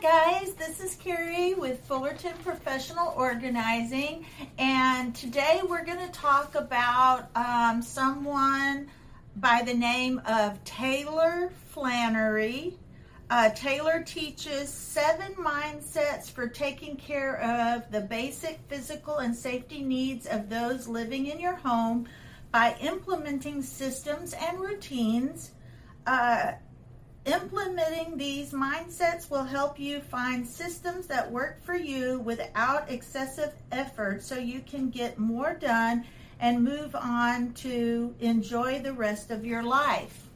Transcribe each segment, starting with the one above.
guys, this is Carrie with Fullerton Professional Organizing, and today we're going to talk about um, someone by the name of Taylor Flannery. Uh, Taylor teaches seven mindsets for taking care of the basic physical and safety needs of those living in your home by implementing systems and routines. Uh, Implementing these mindsets will help you find systems that work for you without excessive effort so you can get more done and move on to enjoy the rest of your life.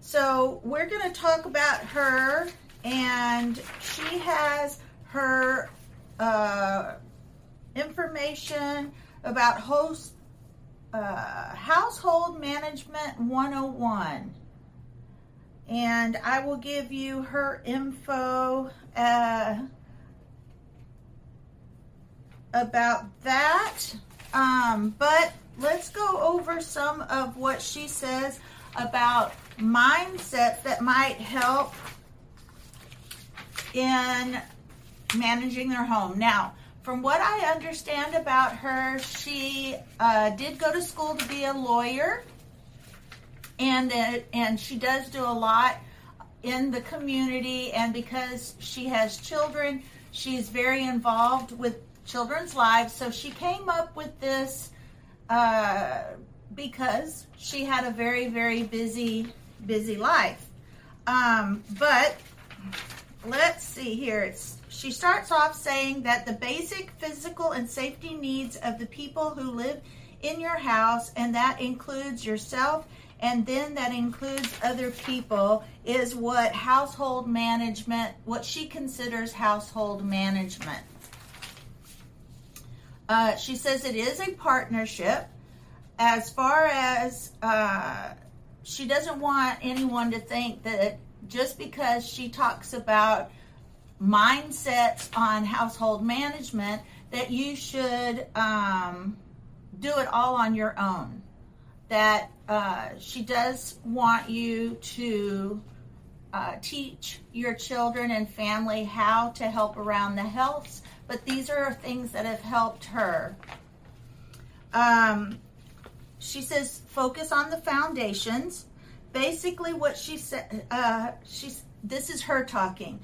So, we're going to talk about her, and she has her uh, information about host, uh, Household Management 101 and I will give you her info uh, about that. Um, but let's go over some of what she says about mindsets that might help in managing their home. Now, from what I understand about her, she uh, did go to school to be a lawyer and that and she does do a lot in the community. And because she has children she's very involved with children's lives. So she came up with this uh, because she had a very very busy busy life. Um, but let's see here. It's she starts off saying that the basic physical and safety needs of the people who live in your house and that includes yourself and then that includes other people, is what household management, what she considers household management. Uh, she says it is a partnership. As far as uh, she doesn't want anyone to think that just because she talks about mindsets on household management, that you should um, do it all on your own that uh, she does want you to uh, teach your children and family how to help around the house, but these are things that have helped her. Um, she says focus on the foundations. Basically, what she said, uh, she's this is her talking.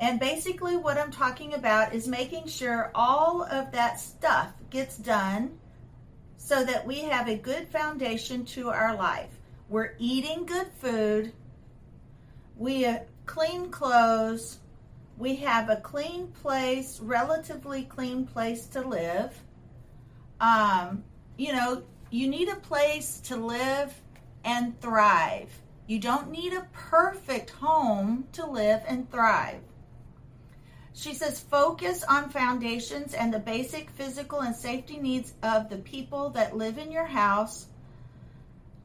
And basically, what I'm talking about is making sure all of that stuff gets done so that we have a good foundation to our life. We're eating good food, we have clean clothes, we have a clean place, relatively clean place to live. Um, you know, you need a place to live and thrive. You don't need a perfect home to live and thrive. She says focus on foundations and the basic physical and safety needs of the people that live in your house,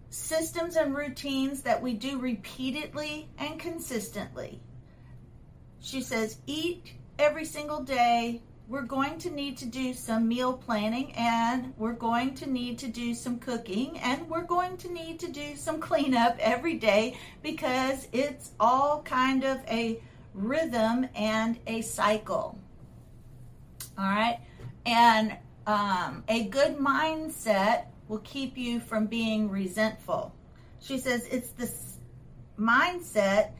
systems and routines that we do repeatedly and consistently. She says eat every single day. We're going to need to do some meal planning and we're going to need to do some cooking and we're going to need to do some cleanup every day because it's all kind of a rhythm and a cycle. All right. And um, a good mindset will keep you from being resentful. She says it's this mindset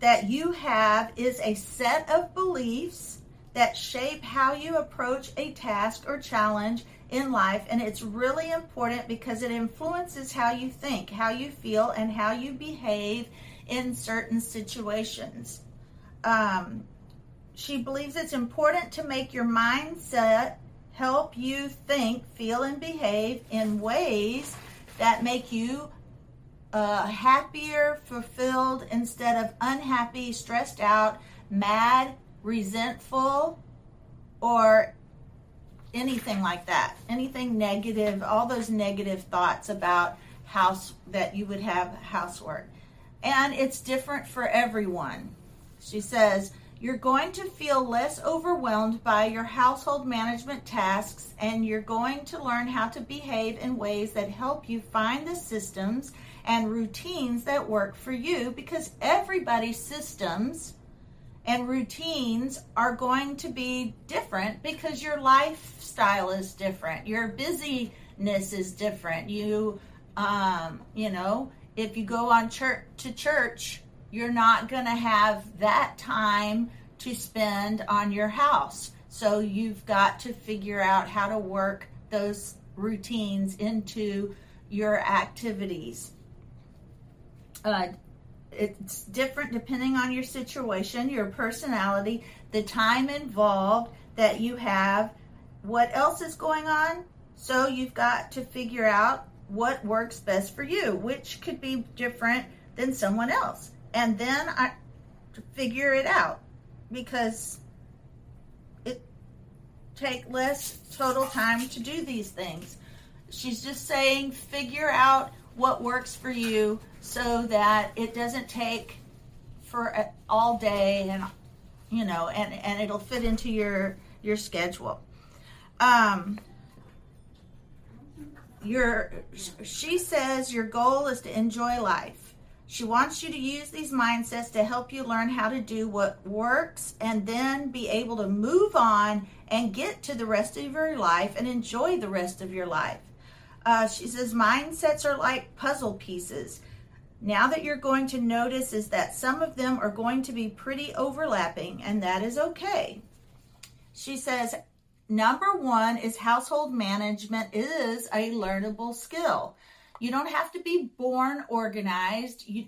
that you have is a set of beliefs that shape how you approach a task or challenge in life. And it's really important because it influences how you think, how you feel, and how you behave in certain situations. Um, she believes it's important to make your mindset help you think, feel, and behave in ways that make you uh, happier, fulfilled, instead of unhappy, stressed out, mad, resentful, or anything like that. Anything negative, all those negative thoughts about house that you would have housework and it's different for everyone. She says, You're going to feel less overwhelmed by your household management tasks, and you're going to learn how to behave in ways that help you find the systems and routines that work for you because everybody's systems and routines are going to be different because your lifestyle is different, your busyness is different. You, um, you know, if you go on church to church, you're not going to have that time to spend on your house. So you've got to figure out how to work those routines into your activities. Uh, it's different depending on your situation, your personality, the time involved that you have, what else is going on. So you've got to figure out what works best for you, which could be different than someone else and then I figure it out because it take less total time to do these things. She's just saying figure out what works for you so that it doesn't take for all day and you know and and it'll fit into your your schedule. Um your she says your goal is to enjoy life she wants you to use these mindsets to help you learn how to do what works and then be able to move on and get to the rest of your life and enjoy the rest of your life. Uh, she says mindsets are like puzzle pieces. Now that you're going to notice is that some of them are going to be pretty overlapping, and that is okay. She says, number one is household management is a learnable skill. You don't have to be born organized, you,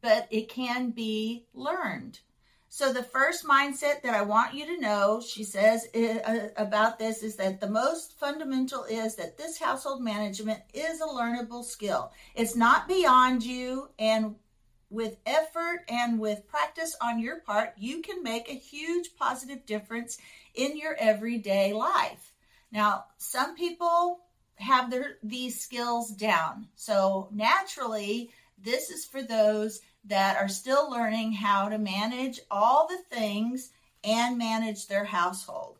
but it can be learned. So, the first mindset that I want you to know, she says uh, about this, is that the most fundamental is that this household management is a learnable skill. It's not beyond you, and with effort and with practice on your part, you can make a huge positive difference in your everyday life. Now, some people have their these skills down. So naturally, this is for those that are still learning how to manage all the things and manage their household.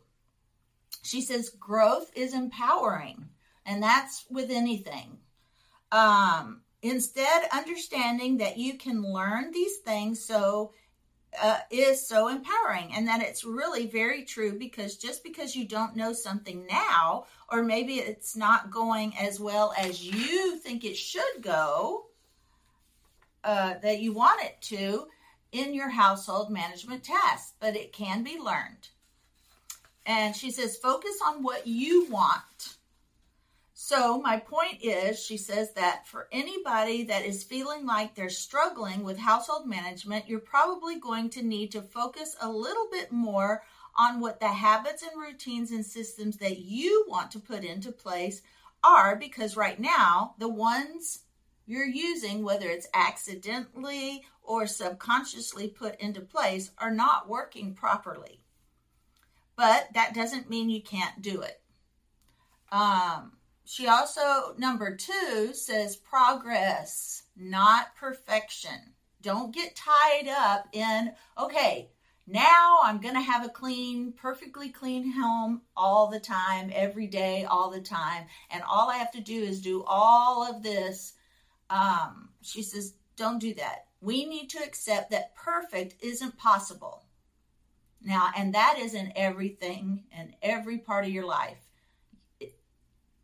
She says growth is empowering, and that's with anything. Um, instead, understanding that you can learn these things so uh, is so empowering and that it's really very true because just because you don't know something now or maybe it's not going as well as you think it should go uh, that you want it to in your household management tasks but it can be learned. And she says focus on what you want so, my point is, she says that for anybody that is feeling like they're struggling with household management, you're probably going to need to focus a little bit more on what the habits and routines and systems that you want to put into place are, because right now, the ones you're using, whether it's accidentally or subconsciously put into place, are not working properly. But that doesn't mean you can't do it. Um, she also, number two, says progress, not perfection. Don't get tied up in, okay, now I'm going to have a clean, perfectly clean home all the time, every day, all the time. And all I have to do is do all of this. Um, she says, don't do that. We need to accept that perfect isn't possible. Now, and that is in everything and every part of your life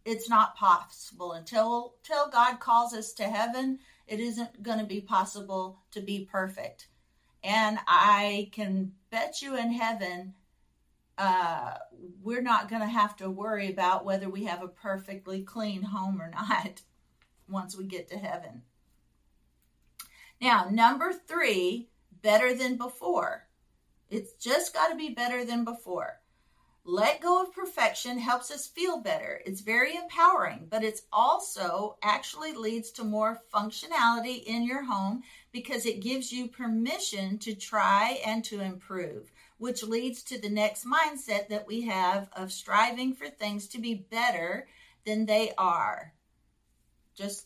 it's not possible until until God calls us to heaven. It isn't going to be possible to be perfect, and I can bet you in heaven, uh, we're not going to have to worry about whether we have a perfectly clean home or not once we get to heaven. Now, number three, better than before. It's just got to be better than before. Let go of perfection helps us feel better. It's very empowering, but it's also actually leads to more functionality in your home because it gives you permission to try and to improve, which leads to the next mindset that we have of striving for things to be better than they are. Just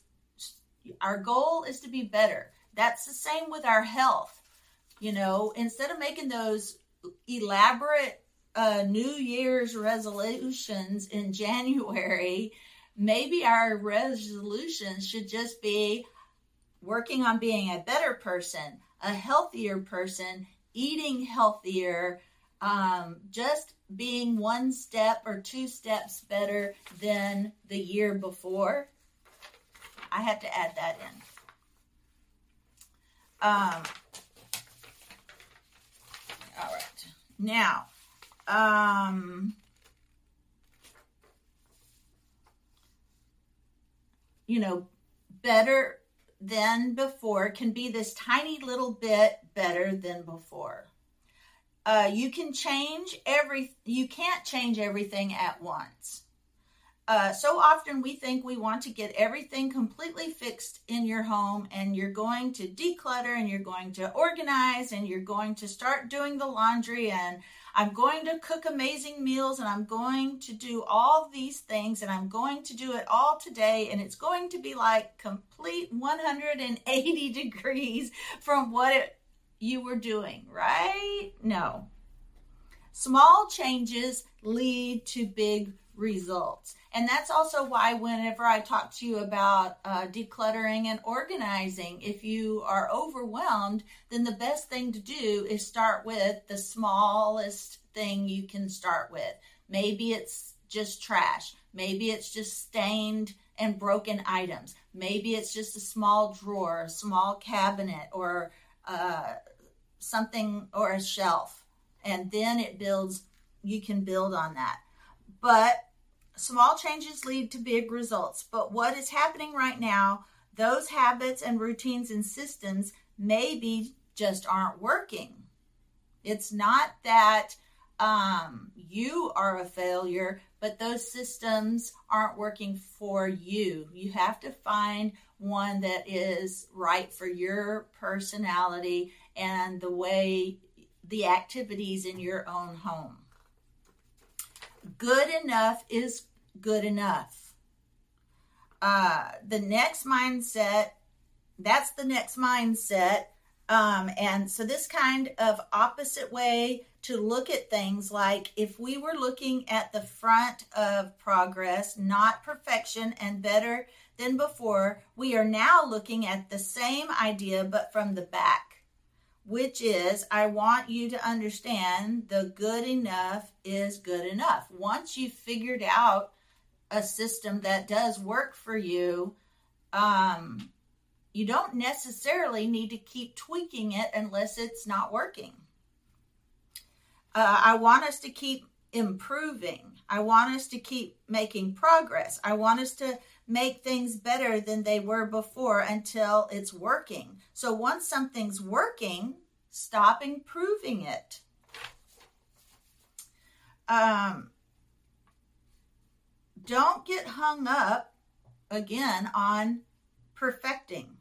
our goal is to be better. That's the same with our health. You know, instead of making those elaborate uh, New Year's resolutions in January, maybe our resolutions should just be working on being a better person, a healthier person, eating healthier, um, just being one step or two steps better than the year before. I have to add that in. Um, all right. Now, um, you know, better than before can be this tiny little bit better than before. Uh, you can change every, you can't change everything at once. Uh, so often we think we want to get everything completely fixed in your home and you're going to declutter and you're going to organize and you're going to start doing the laundry and I'm going to cook amazing meals and I'm going to do all these things and I'm going to do it all today and it's going to be like complete 180 degrees from what it, you were doing, right? No. Small changes lead to big results. And that's also why, whenever I talk to you about uh, decluttering and organizing, if you are overwhelmed, then the best thing to do is start with the smallest thing you can start with. Maybe it's just trash, maybe it's just stained and broken items, maybe it's just a small drawer, a small cabinet, or uh, something, or a shelf. And then it builds, you can build on that. But small changes lead to big results. But what is happening right now, those habits and routines and systems maybe just aren't working. It's not that um, you are a failure, but those systems aren't working for you. You have to find one that is right for your personality and the way the activities in your own home good enough is good enough. Uh, the next mindset, that's the next mindset. Um, and so, this kind of opposite way to look at things, like if we were looking at the front of progress, not perfection, and better than before, we are now looking at the same idea but from the back which is I want you to understand the good enough is good enough. Once you've figured out a system that does work for you, um, you don't necessarily need to keep tweaking it unless it's not working. Uh, I want us to keep improving. I want us to keep making progress. I want us to make things better than they were before until it's working. So once something's working, stop improving it. Um, don't get hung up again on perfecting.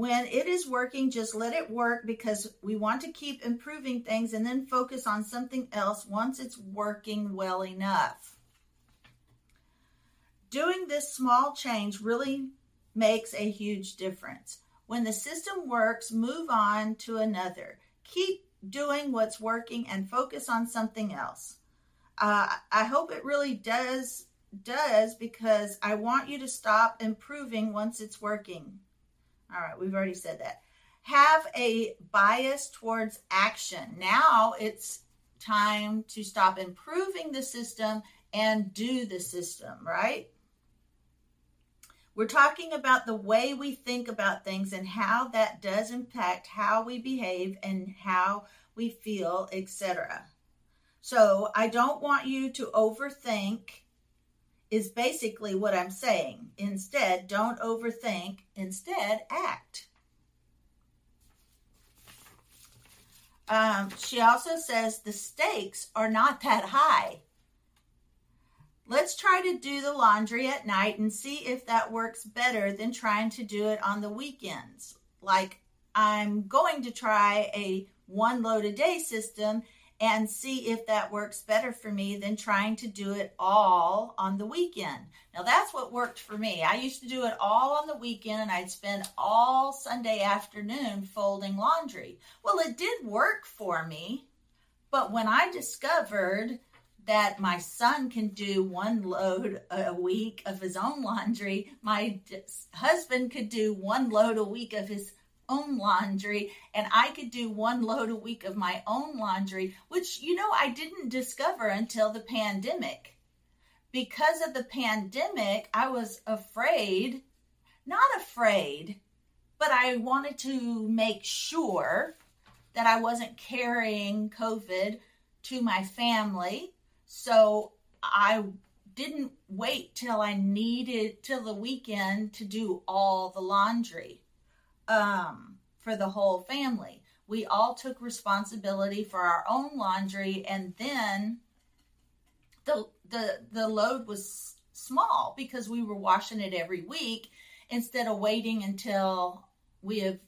When it is working, just let it work because we want to keep improving things and then focus on something else once it's working well enough. Doing this small change really makes a huge difference. When the system works, move on to another. Keep doing what's working and focus on something else. Uh, I hope it really does does because I want you to stop improving once it's working. All right, we've already said that. Have a bias towards action. Now it's time to stop improving the system and do the system, right? We're talking about the way we think about things and how that does impact how we behave and how we feel, etc. So, I don't want you to overthink is basically what I'm saying. Instead, don't overthink, instead, act. Um, she also says the stakes are not that high. Let's try to do the laundry at night and see if that works better than trying to do it on the weekends. Like, I'm going to try a one load a day system and see if that works better for me than trying to do it all on the weekend. Now, that's what worked for me. I used to do it all on the weekend and I'd spend all Sunday afternoon folding laundry. Well, it did work for me, But when I discovered that my son can do one load a week of his own laundry, my husband could do one load a week of his own laundry, and I could do one load a week of my own laundry, which, you know, I didn't discover until the pandemic. Because of the pandemic, I was afraid, not afraid, but I wanted to make sure that I wasn't carrying COVID to my family. So I didn't wait till I needed till the weekend to do all the laundry um, for the whole family. We all took responsibility for our own laundry, and then the the the load was small because we were washing it every week instead of waiting until we have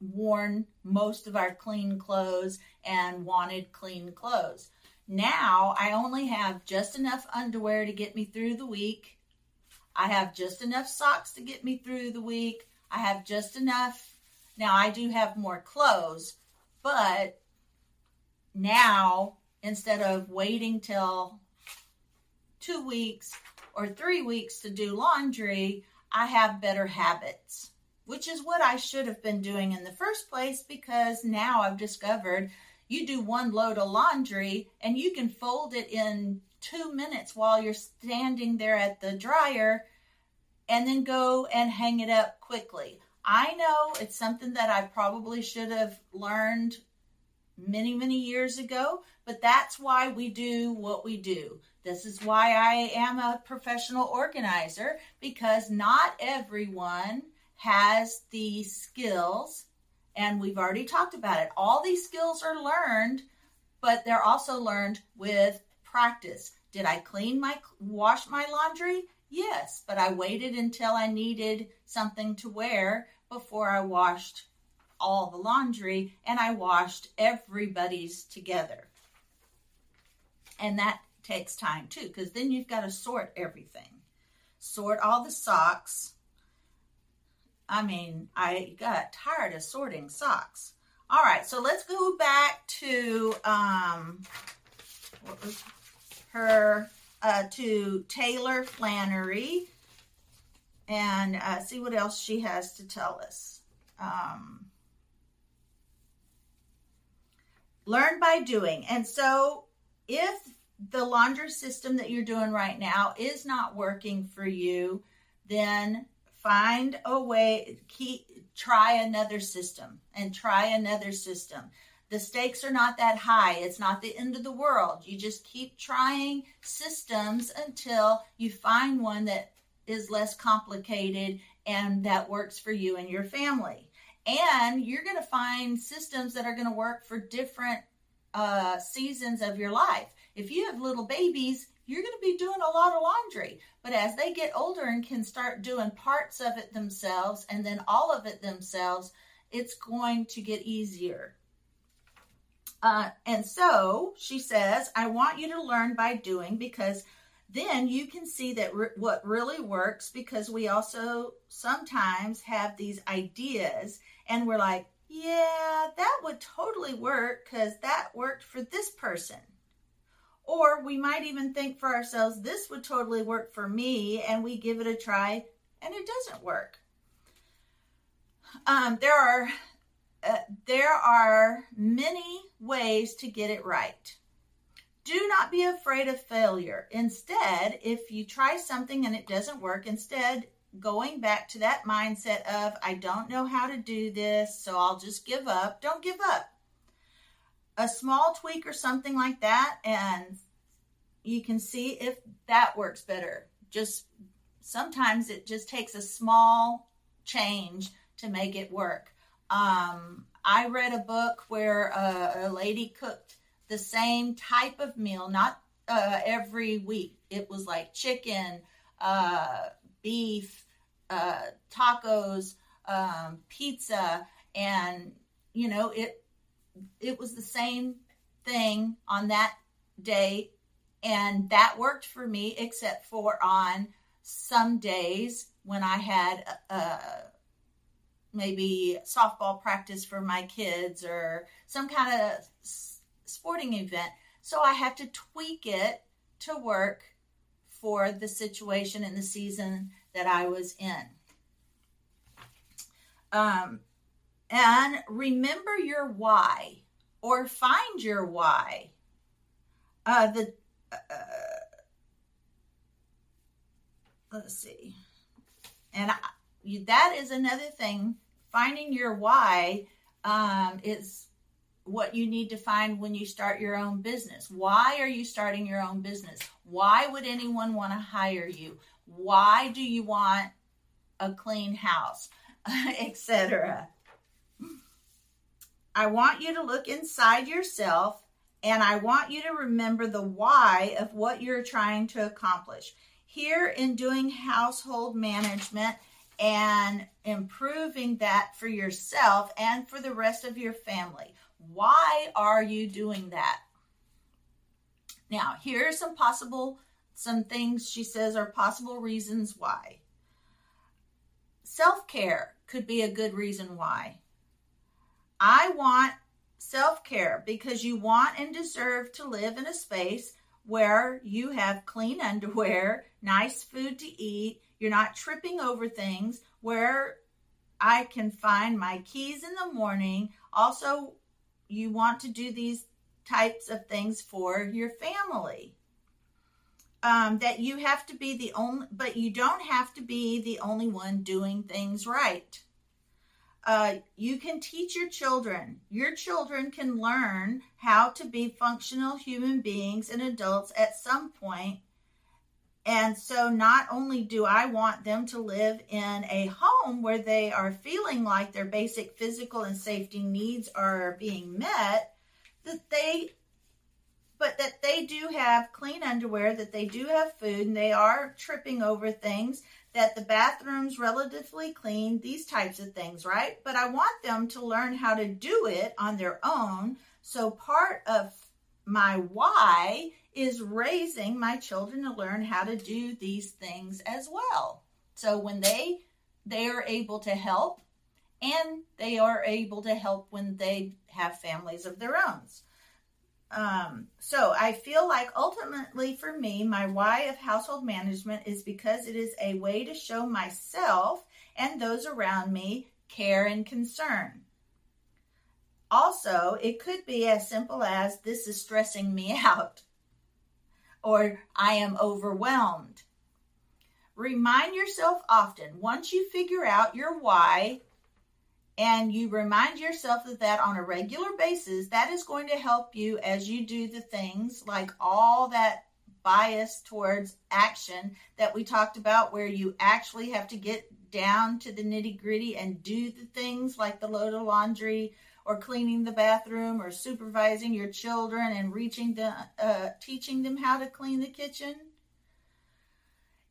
worn most of our clean clothes and wanted clean clothes. Now I only have just enough underwear to get me through the week. I have just enough socks to get me through the week. I have just enough. Now I do have more clothes, but now instead of waiting till two weeks or three weeks to do laundry, I have better habits which is what I should have been doing in the first place because now I've discovered you do one load of laundry and you can fold it in two minutes while you're standing there at the dryer and then go and hang it up quickly. I know it's something that I probably should have learned many, many years ago, but that's why we do what we do. This is why I am a professional organizer because not everyone has the skills, and we've already talked about it. All these skills are learned, but they're also learned with practice. Did I clean my wash my laundry? Yes, but I waited until I needed something to wear before I washed all the laundry and I washed everybody's together. And that takes time too because then you've got to sort everything. Sort all the socks, I mean, I got tired of sorting socks. All right, so let's go back to um, what was her uh, to Taylor Flannery. And uh, see what else she has to tell us. Um, learn by doing, and so if the laundry system that you're doing right now is not working for you, then find a way keep try another system and try another system the stakes are not that high it's not the end of the world you just keep trying systems until you find one that is less complicated and that works for you and your family and you're going to find systems that are going to work for different uh, seasons of your life if you have little babies you're going to be doing a lot of laundry. But as they get older and can start doing parts of it themselves and then all of it themselves, it's going to get easier. Uh, and so she says, I want you to learn by doing because then you can see that re- what really works because we also sometimes have these ideas and we're like, yeah, that would totally work because that worked for this person. Or we might even think for ourselves, this would totally work for me, and we give it a try and it doesn't work. Um, there are uh, there are many ways to get it right. Do not be afraid of failure. Instead, if you try something and it doesn't work, instead going back to that mindset of I don't know how to do this, so I'll just give up. Don't give up a small tweak or something like that and you can see if that works better. Just sometimes it just takes a small change to make it work. Um, I read a book where a, lady cooked the same type of meal, not uh, every week. It was like chicken, uh, beef, uh, tacos, um, pizza, and you know it it was the same thing on that day and that worked for me except for on some days when i had uh, maybe softball practice for my kids or some kind of sporting event. So I have to tweak it to work for the situation and the season that I was in. Um, and remember your why or find your why. Uh, the uh, let's see, and I, that is another thing. Finding your why um, is what you need to find when you start your own business. Why are you starting your own business? Why would anyone want to hire you? Why do you want a clean house, etc. I want you to look inside yourself and I want you to remember the why of what you're trying to accomplish. Here in doing household management and improving that for yourself and for the rest of your family. Why are you doing that? Now, here are some possible some things she says are possible reasons why. Self-care could be a good reason why. I want self care because you want and deserve to live in a space where you have clean underwear, nice food to eat, you're not tripping over things, where I can find my keys in the morning. Also, you want to do these types of things for your family. Um, that you have to be the only, but you don't have to be the only one doing things right uh, you can teach your children. Your children can learn how to be functional human beings and adults at some point. And so, not only do I want them to live in a home where they are feeling like their basic physical and safety needs are being met, that they, but that they do have clean underwear, that they do have food, and they are tripping over things, that the bathroom's relatively clean, these types of things, right? But I want them to learn how to do it on their own. So part of my why is raising my children to learn how to do these things as well. So when they they are able to help and they are able to help when they have families of their own. Um, so I feel like ultimately for me, my why of household management is because it is a way to show myself and those around me care and concern. Also, it could be as simple as this is stressing me out or I am overwhelmed. Remind yourself often, once you figure out your why, and you remind yourself of that on a regular basis, that is going to help you as you do the things like all that bias towards action that we talked about, where you actually have to get down to the nitty gritty and do the things like the load of laundry or cleaning the bathroom or supervising your children and reaching the uh, teaching them how to clean the kitchen.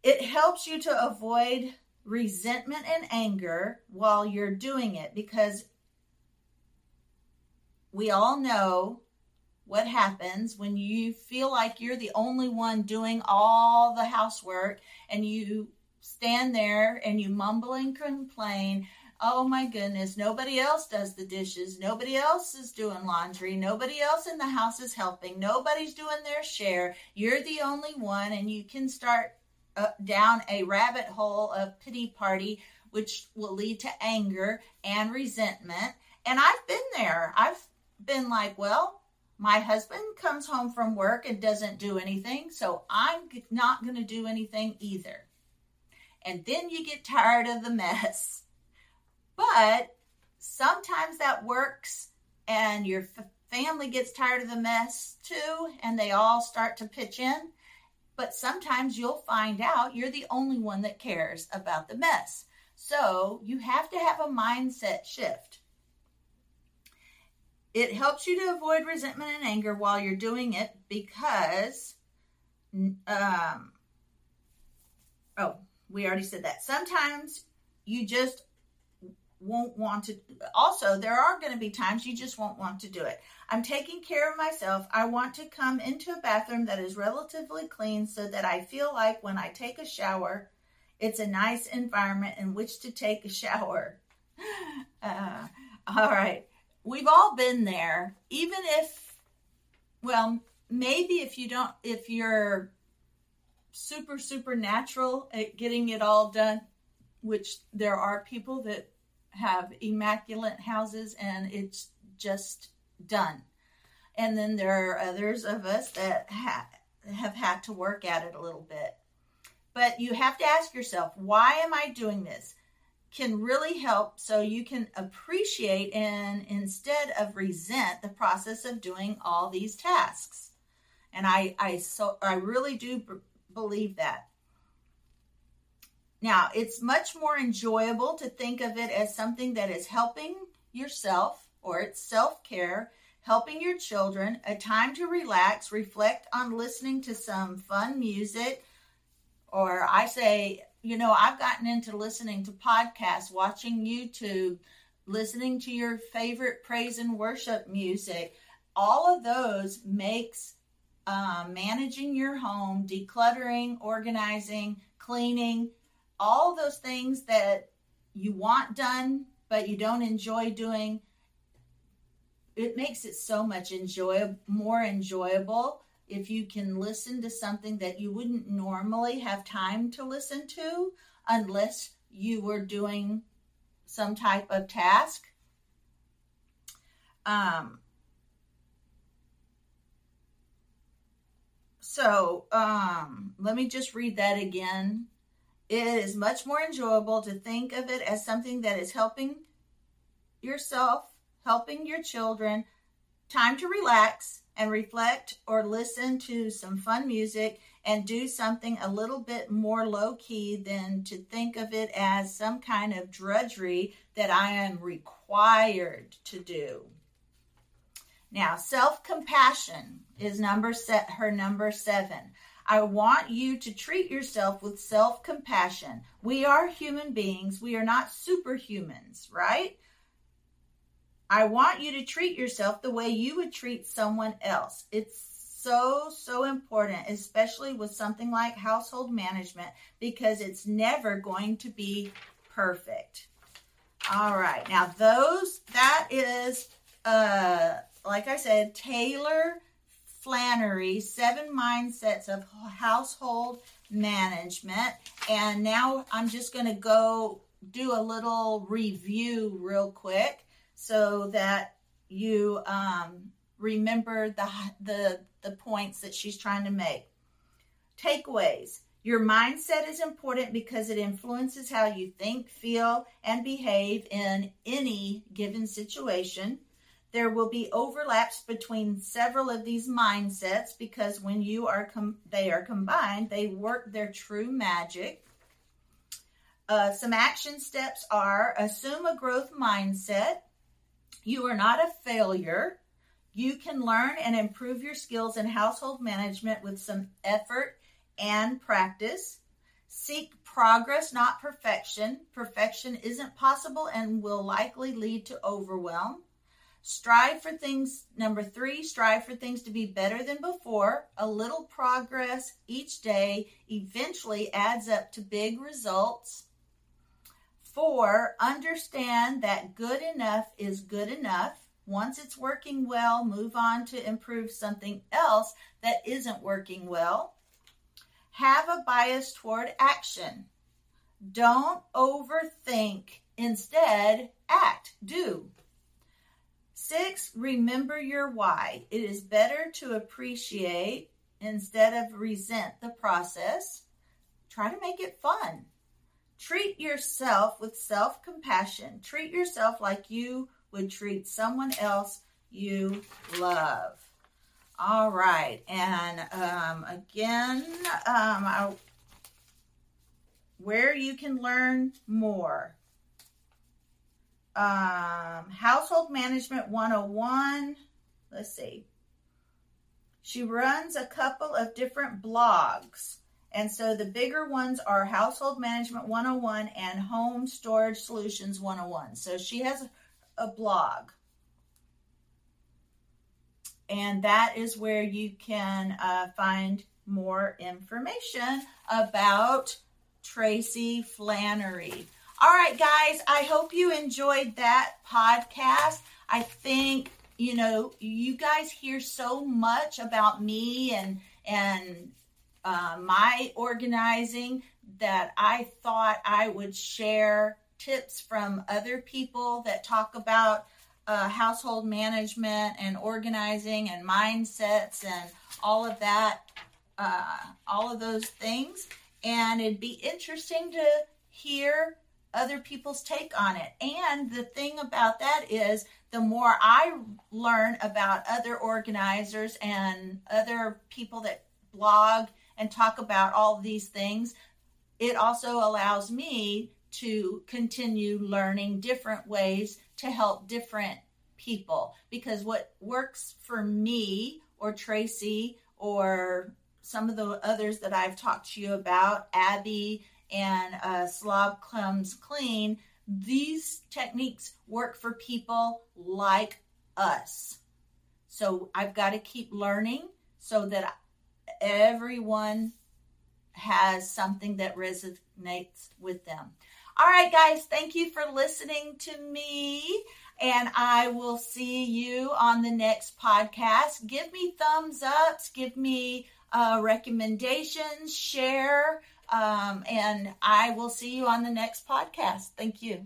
It helps you to avoid resentment and anger while you're doing it because we all know what happens when you feel like you're the only one doing all the housework and you stand there and you mumble and complain oh my goodness nobody else does the dishes nobody else is doing laundry nobody else in the house is helping nobody's doing their share you're the only one and you can start uh, down a rabbit hole of pity party, which will lead to anger and resentment. And I've been there. I've been like, well, my husband comes home from work and doesn't do anything, so I'm not going to do anything either. And then you get tired of the mess. But sometimes that works, and your family gets tired of the mess too, and they all start to pitch in but sometimes you'll find out you're the only one that cares about the mess. So you have to have a mindset shift. It helps you to avoid resentment and anger while you're doing it because, um, oh, we already said that. Sometimes you just won't want to. Also, there are going to be times you just won't want to do it. I'm taking care of myself. I want to come into a bathroom that is relatively clean so that I feel like when I take a shower, it's a nice environment in which to take a shower. Uh, all right. We've all been there. Even if well, maybe if you don't, if you're super, super natural at getting it all done, which there are people that have immaculate houses and it's just done. And then there are others of us that ha- have had to work at it a little bit. But you have to ask yourself, why am I doing this? Can really help so you can appreciate and instead of resent the process of doing all these tasks. And I, I so I really do b- believe that. Now, it's much more enjoyable to think of it as something that is helping yourself or it's self care, helping your children, a time to relax, reflect on listening to some fun music. Or I say, you know, I've gotten into listening to podcasts, watching YouTube, listening to your favorite praise and worship music. All of those makes um, managing your home, decluttering, organizing, cleaning, all those things that you want done but you don't enjoy doing it makes it so much enjoy more enjoyable if you can listen to something that you wouldn't normally have time to listen to unless you were doing some type of task. Um so um let me just read that again it is much more enjoyable to think of it as something that is helping yourself, helping your children, time to relax and reflect or listen to some fun music and do something a little bit more low key than to think of it as some kind of drudgery that I am required to do. Now, self compassion is number set her number seven. I want you to treat yourself with self compassion. We are human beings, we are not superhumans, right? I want you to treat yourself the way you would treat someone else. It's so, so important, especially with something like household management, because it's never going to be perfect. All right. Now, those, that is, uh, like I said, Taylor Flannery, Seven Mindsets of Household Management. And now I'm just going to go do a little review real quick so that you um, remember the, the, the points that she's trying to make. Takeaways. Your mindset is important because it influences how you think, feel, and behave in any given situation. There will be overlaps between several of these mindsets because when you are com- they are combined, they work their true magic. Uh, some action steps are assume a growth mindset. You are not a failure. You can learn and improve your skills in household management with some effort and practice. Seek progress, not perfection. Perfection isn't possible and will likely lead to overwhelm. Strive for things, number three, strive for things to be better than before. A little progress each day eventually adds up to big results. Four, understand that good enough is good enough. Once it's working well, move on to improve something else that isn't working well. Have a bias toward action. Don't overthink. Instead, act, do. Six, remember your why. It is better to appreciate instead of resent the process. Try to make it fun. Treat yourself with self compassion. Treat yourself like you would treat someone else you love. All right. And um, again, um, I, where you can learn more um, Household Management 101. Let's see. She runs a couple of different blogs. And so the bigger ones are Household Management 101 and Home Storage Solutions 101. So she has a blog. And that is where you can uh, find more information about Tracy Flannery. All right, guys, I hope you enjoyed that podcast. I think you know, you guys hear so much about me and and uh, my organizing that I thought I would share tips from other people that talk about uh, household management and organizing and mindsets and all of that, uh, all of those things. And it'd be interesting to hear other people's take on it. And the thing about that is, the more I learn about other organizers and other people that blog and talk about all these things, it also allows me to continue learning different ways to help different people because what works for me or Tracy or some of the others that I've talked to you about, Abby and uh, Slob Comes Clean, these techniques work for people like us. So I've got to keep learning so that everyone has something that resonates with them. All right, guys, thank you for listening to me. And I will see you on the next podcast. Give me thumbs ups, give me uh, recommendations, share, um, and I will see you on the next podcast. Thank you.